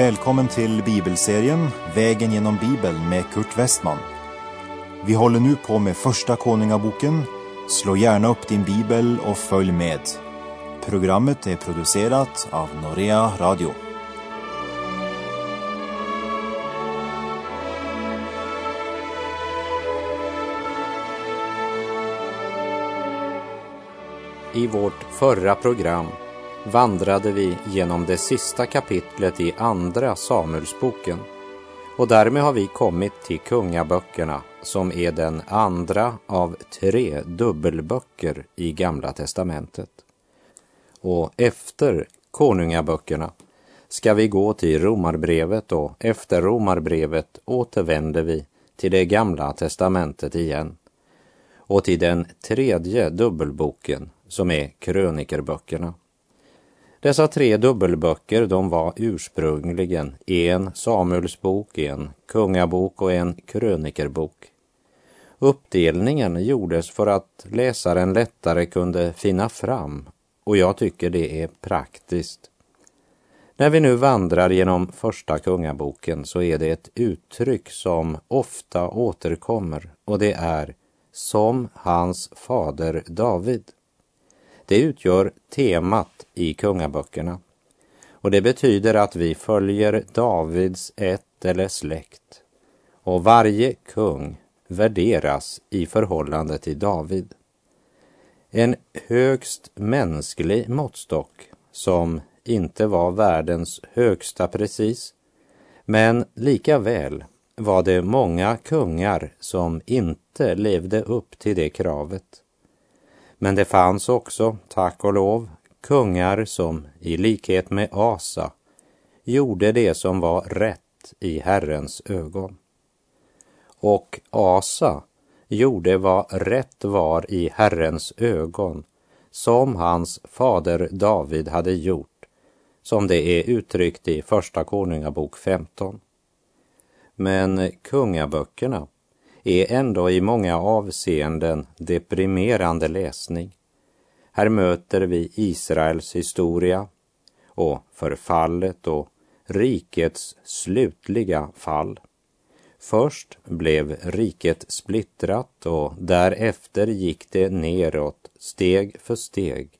Välkommen till bibelserien Vägen genom Bibeln med Kurt Westman. Vi håller nu på med Första Konungaboken. Slå gärna upp din bibel och följ med. Programmet är producerat av Norea Radio. I vårt förra program vandrade vi genom det sista kapitlet i Andra Samuelsboken och därmed har vi kommit till Kungaböckerna som är den andra av tre dubbelböcker i Gamla testamentet. Och efter Konungaböckerna ska vi gå till Romarbrevet och efter Romarbrevet återvänder vi till det Gamla testamentet igen och till den tredje dubbelboken som är krönikerböckerna. Dessa tre dubbelböcker de var ursprungligen en Samuelsbok, en kungabok och en krönikerbok. Uppdelningen gjordes för att läsaren lättare kunde finna fram och jag tycker det är praktiskt. När vi nu vandrar genom första kungaboken så är det ett uttryck som ofta återkommer och det är som hans fader David. Det utgör temat i kungaböckerna och det betyder att vi följer Davids ett eller släkt och varje kung värderas i förhållande till David. En högst mänsklig måttstock som inte var världens högsta precis, men lika väl var det många kungar som inte levde upp till det kravet. Men det fanns också, tack och lov, kungar som i likhet med Asa gjorde det som var rätt i Herrens ögon. Och Asa gjorde vad rätt var i Herrens ögon, som hans fader David hade gjort, som det är uttryckt i Första Konungabok 15. Men kungaböckerna är ändå i många avseenden deprimerande läsning. Här möter vi Israels historia och förfallet och rikets slutliga fall. Först blev riket splittrat och därefter gick det neråt steg för steg,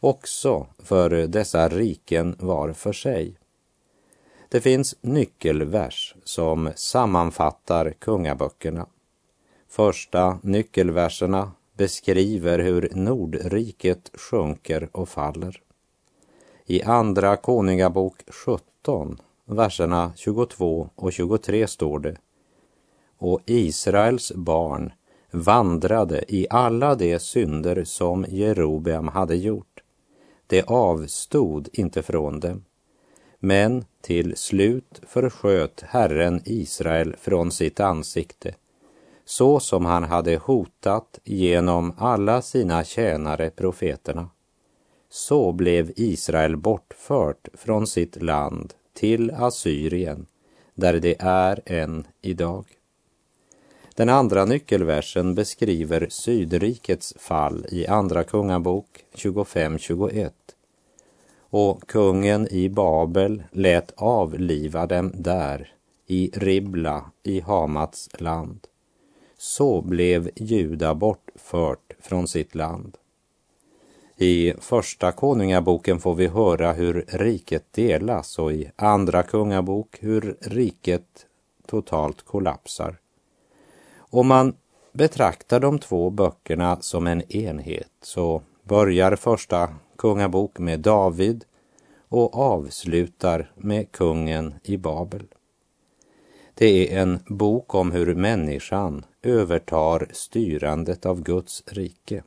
också för dessa riken var för sig. Det finns nyckelvers som sammanfattar kungaböckerna. Första nyckelverserna beskriver hur Nordriket sjunker och faller. I Andra Konungabok 17, verserna 22 och 23 står det Och Israels barn vandrade i alla de synder som Jerobeam hade gjort. Det avstod inte från dem men till slut försköt Herren Israel från sitt ansikte, så som han hade hotat genom alla sina tjänare profeterna. Så blev Israel bortfört från sitt land till Assyrien, där det är än idag. Den andra nyckelversen beskriver Sydrikets fall i Andra Kungabok 25-21 och kungen i Babel lät avliva dem där, i Ribla i Hamats land. Så blev Juda bortfört från sitt land. I Första Konungaboken får vi höra hur riket delas och i Andra Kungabok hur riket totalt kollapsar. Om man betraktar de två böckerna som en enhet så börjar Första kungabok med David och avslutar med kungen i Babel. Det är en bok om hur människan övertar styrandet av Guds rike.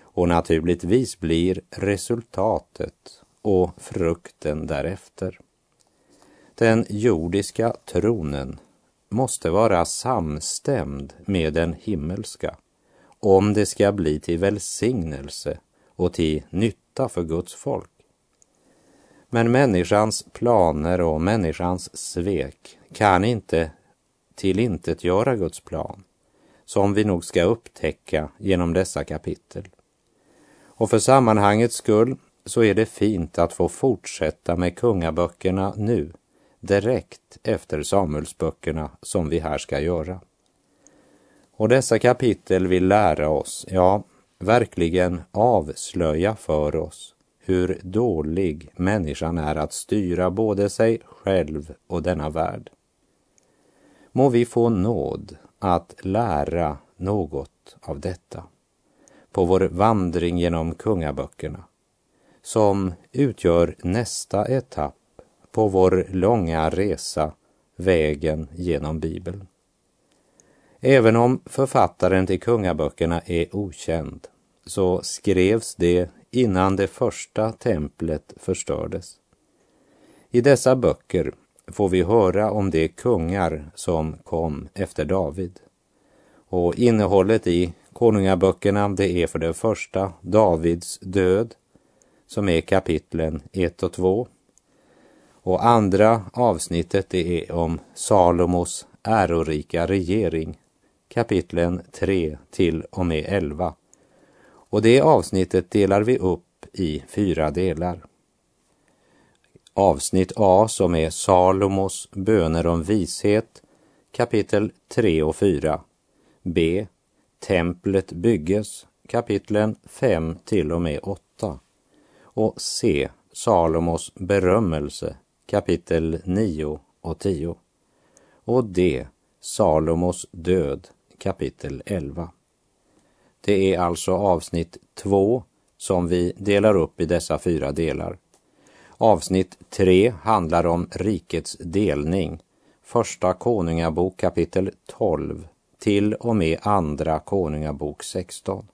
Och naturligtvis blir resultatet och frukten därefter. Den jordiska tronen måste vara samstämd med den himmelska om det ska bli till välsignelse och till nytta för Guds folk. Men människans planer och människans svek kan inte tillintetgöra Guds plan, som vi nog ska upptäcka genom dessa kapitel. Och för sammanhangets skull så är det fint att få fortsätta med kungaböckerna nu, direkt efter Samuelsböckerna som vi här ska göra. Och dessa kapitel vill lära oss, ja, verkligen avslöja för oss hur dålig människan är att styra både sig själv och denna värld. Må vi få nåd att lära något av detta på vår vandring genom kungaböckerna som utgör nästa etapp på vår långa resa, vägen genom Bibeln. Även om författaren till kungaböckerna är okänd så skrevs det innan det första templet förstördes. I dessa böcker får vi höra om de kungar som kom efter David. Och innehållet i konungaböckerna det är för det första Davids död som är kapitlen 1 och 2. Och andra avsnittet det är om Salomos ärorika regering kapitlen 3 till och med 11. Och det avsnittet delar vi upp i fyra delar. Avsnitt A som är Salomos böner om vishet, kapitel 3 och 4. B. Templet bygges, kapitlen 5 till och med 8. Och C. Salomos berömmelse, kapitel 9 och 10. Och D. Salomos död, kapitel 11. Det är alltså avsnitt 2 som vi delar upp i dessa fyra delar. Avsnitt 3 handlar om rikets delning. Första Konungabok kapitel 12 till och med Andra Konungabok 16.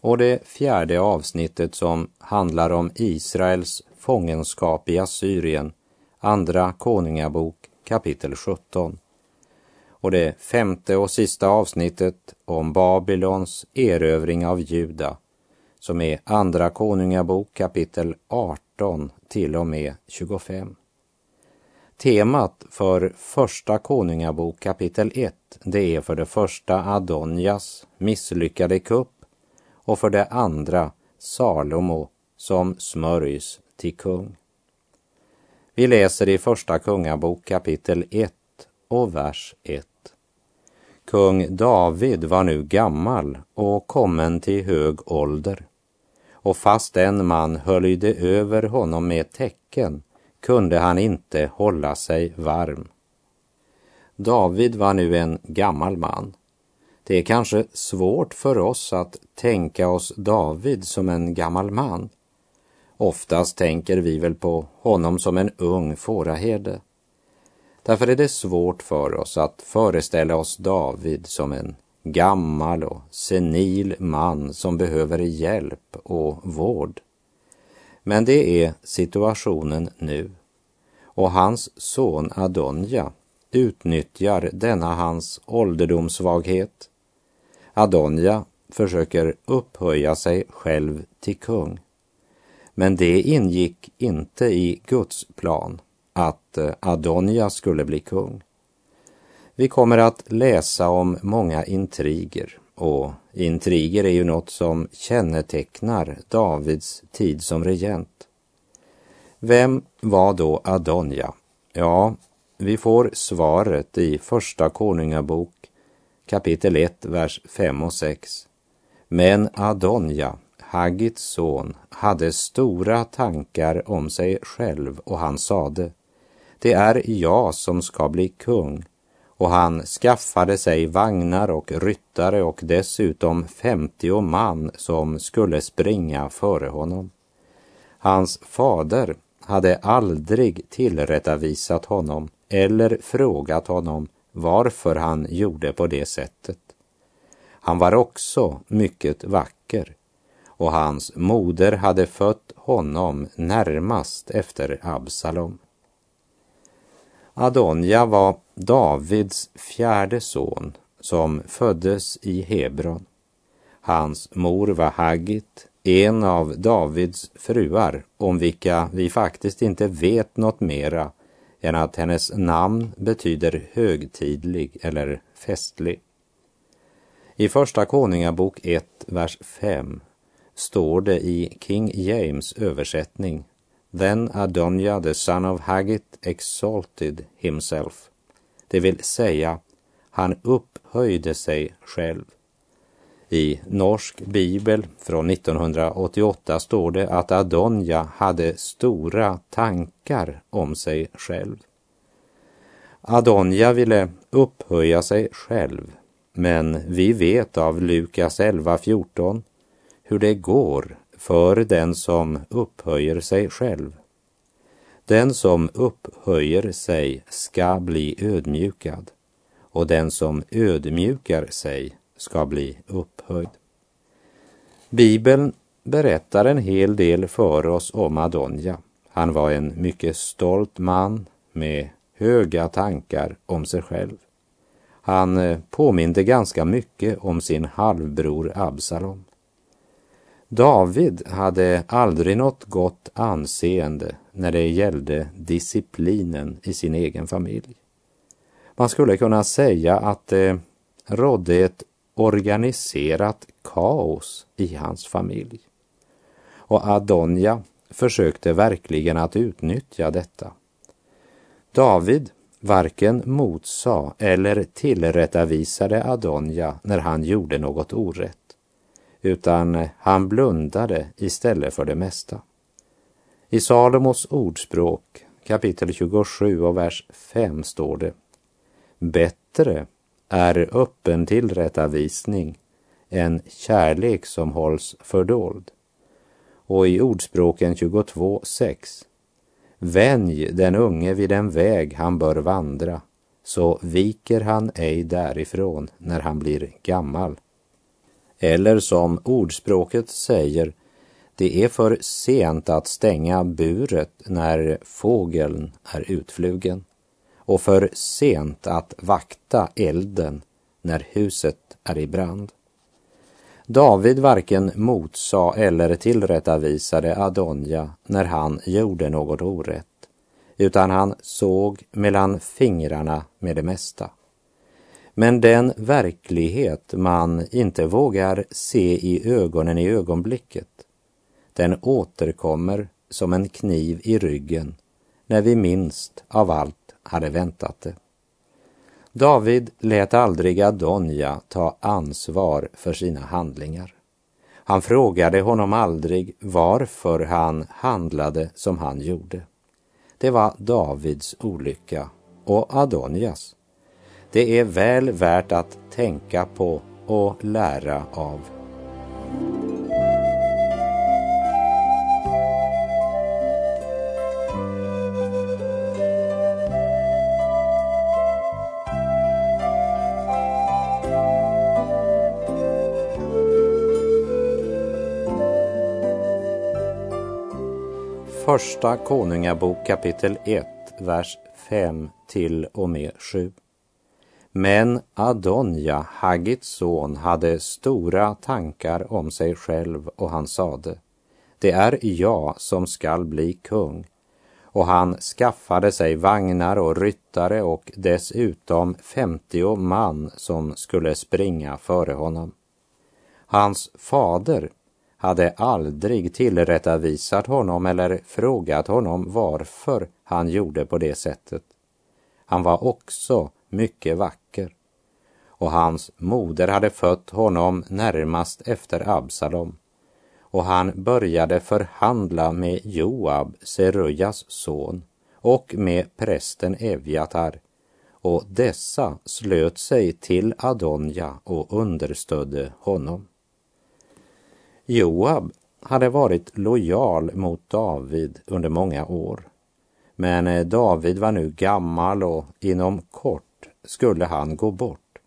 Och det fjärde avsnittet som handlar om Israels fångenskap i Assyrien, Andra Konungabok kapitel 17 och det femte och sista avsnittet om Babylons erövring av Juda, som är Andra Konungabok kapitel 18 till och med 25. Temat för Första Konungabok kapitel 1, det är för det första Adonjas misslyckade kupp och för det andra Salomo som smörjs till kung. Vi läser i Första Kungabok kapitel 1 och vers 1. Kung David var nu gammal och kommen till hög ålder. Och fast en man höljde över honom med tecken kunde han inte hålla sig varm. David var nu en gammal man. Det är kanske svårt för oss att tänka oss David som en gammal man. Oftast tänker vi väl på honom som en ung fåraherde. Därför är det svårt för oss att föreställa oss David som en gammal och senil man som behöver hjälp och vård. Men det är situationen nu. Och hans son Adonja utnyttjar denna hans ålderdomssvaghet. Adonja försöker upphöja sig själv till kung. Men det ingick inte i Guds plan att eh, Adonia Adonja skulle bli kung. Vi kommer att läsa om många intriger och intriger är ju något som kännetecknar Davids tid som regent. Vem var då Adonja? Ja, vi får svaret i Första Konungabok kapitel 1, vers 5 och 6. Men Adonja, Haggits son, hade stora tankar om sig själv och han sade det är jag som ska bli kung. Och han skaffade sig vagnar och ryttare och dessutom femtio man som skulle springa före honom. Hans fader hade aldrig tillrättavisat honom eller frågat honom varför han gjorde på det sättet. Han var också mycket vacker och hans moder hade fött honom närmast efter Absalom. Adonja var Davids fjärde son som föddes i Hebron. Hans mor var Haggit, en av Davids fruar om vilka vi faktiskt inte vet något mera än att hennes namn betyder högtidlig eller festlig. I Första Konungabok 1, vers 5 står det i King James översättning Then Adonja the son of Haggit exalted himself. Det vill säga, han upphöjde sig själv. I Norsk bibel från 1988 står det att Adonja hade stora tankar om sig själv. Adonja ville upphöja sig själv, men vi vet av Lukas 11.14 hur det går för den som upphöjer sig själv. Den som upphöjer sig ska bli ödmjukad och den som ödmjukar sig ska bli upphöjd. Bibeln berättar en hel del för oss om Adonja. Han var en mycket stolt man med höga tankar om sig själv. Han eh, påminde ganska mycket om sin halvbror Absalom. David hade aldrig något gott anseende när det gällde disciplinen i sin egen familj. Man skulle kunna säga att det rådde ett organiserat kaos i hans familj. Och Adonja försökte verkligen att utnyttja detta. David varken motsa eller tillrättavisade Adonja när han gjorde något orätt, utan han blundade istället för det mesta. I Salomos ordspråk kapitel 27 och vers 5 står det Bättre är öppen tillrättavisning än kärlek som hålls fördold. Och i Ordspråken 22.6 Vänj den unge vid den väg han bör vandra, så viker han ej därifrån när han blir gammal. Eller som ordspråket säger, det är för sent att stänga buret när fågeln är utflugen och för sent att vakta elden när huset är i brand. David varken motsa eller tillrättavisade Adonja när han gjorde något orätt, utan han såg mellan fingrarna med det mesta. Men den verklighet man inte vågar se i ögonen i ögonblicket, den återkommer som en kniv i ryggen när vi minst av allt hade väntat det. David lät aldrig Adonja ta ansvar för sina handlingar. Han frågade honom aldrig varför han handlade som han gjorde. Det var Davids olycka och Adonjas. Det är väl värt att tänka på och lära av. Första Konungabok kapitel 1, vers 5 till och med 7. Men Adonja, Haggits son, hade stora tankar om sig själv och han sade, det är jag som skall bli kung. Och han skaffade sig vagnar och ryttare och dessutom femtio man som skulle springa före honom. Hans fader hade aldrig tillrättavisat honom eller frågat honom varför han gjorde på det sättet. Han var också mycket vacker och hans moder hade fött honom närmast efter Absalom och han började förhandla med Joab, Serujas son, och med prästen Evjatar och dessa slöt sig till Adonja och understödde honom. Joab hade varit lojal mot David under många år. Men David var nu gammal och inom kort skulle han gå bort.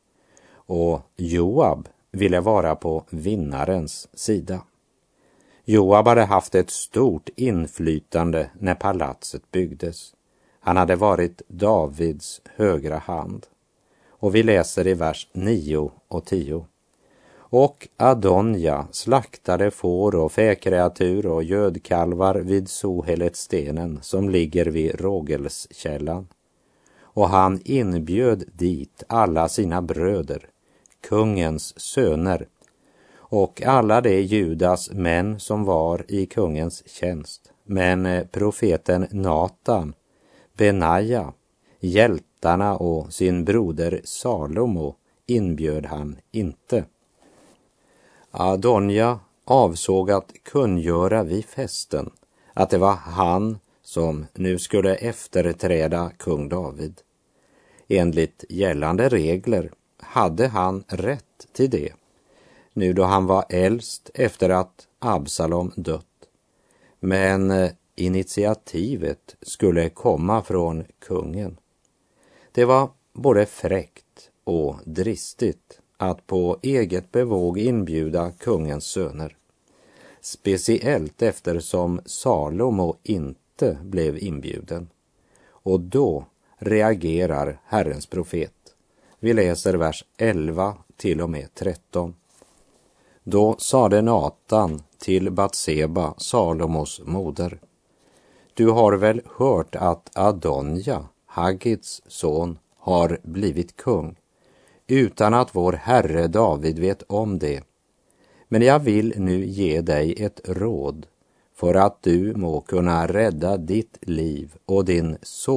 Och Joab ville vara på vinnarens sida. Joab hade haft ett stort inflytande när palatset byggdes. Han hade varit Davids högra hand. Och vi läser i vers 9 och 10. Och Adonja slaktade får och fäkreatur och gödkalvar vid Soheletsstenen som ligger vid Rågelskällan. Och han inbjöd dit alla sina bröder, kungens söner och alla de Judas män som var i kungens tjänst men eh, profeten Natan, Benaja, hjältarna och sin broder Salomo inbjöd han inte. Adonja avsåg att kungöra vid festen att det var han som nu skulle efterträda kung David. Enligt gällande regler hade han rätt till det, nu då han var äldst efter att Absalom dött. Men eh, initiativet skulle komma från kungen. Det var både fräckt och dristigt att på eget bevåg inbjuda kungens söner. Speciellt eftersom Salomo inte inte blev inbjuden. Och då reagerar Herrens profet. Vi läser vers 11 till och med 13. Då sade Natan till Batseba, Salomos moder. Du har väl hört att Adonja, Haggits son, har blivit kung utan att vår Herre David vet om det. Men jag vill nu ge dig ett råd för att du må kunna rädda ditt liv och din son.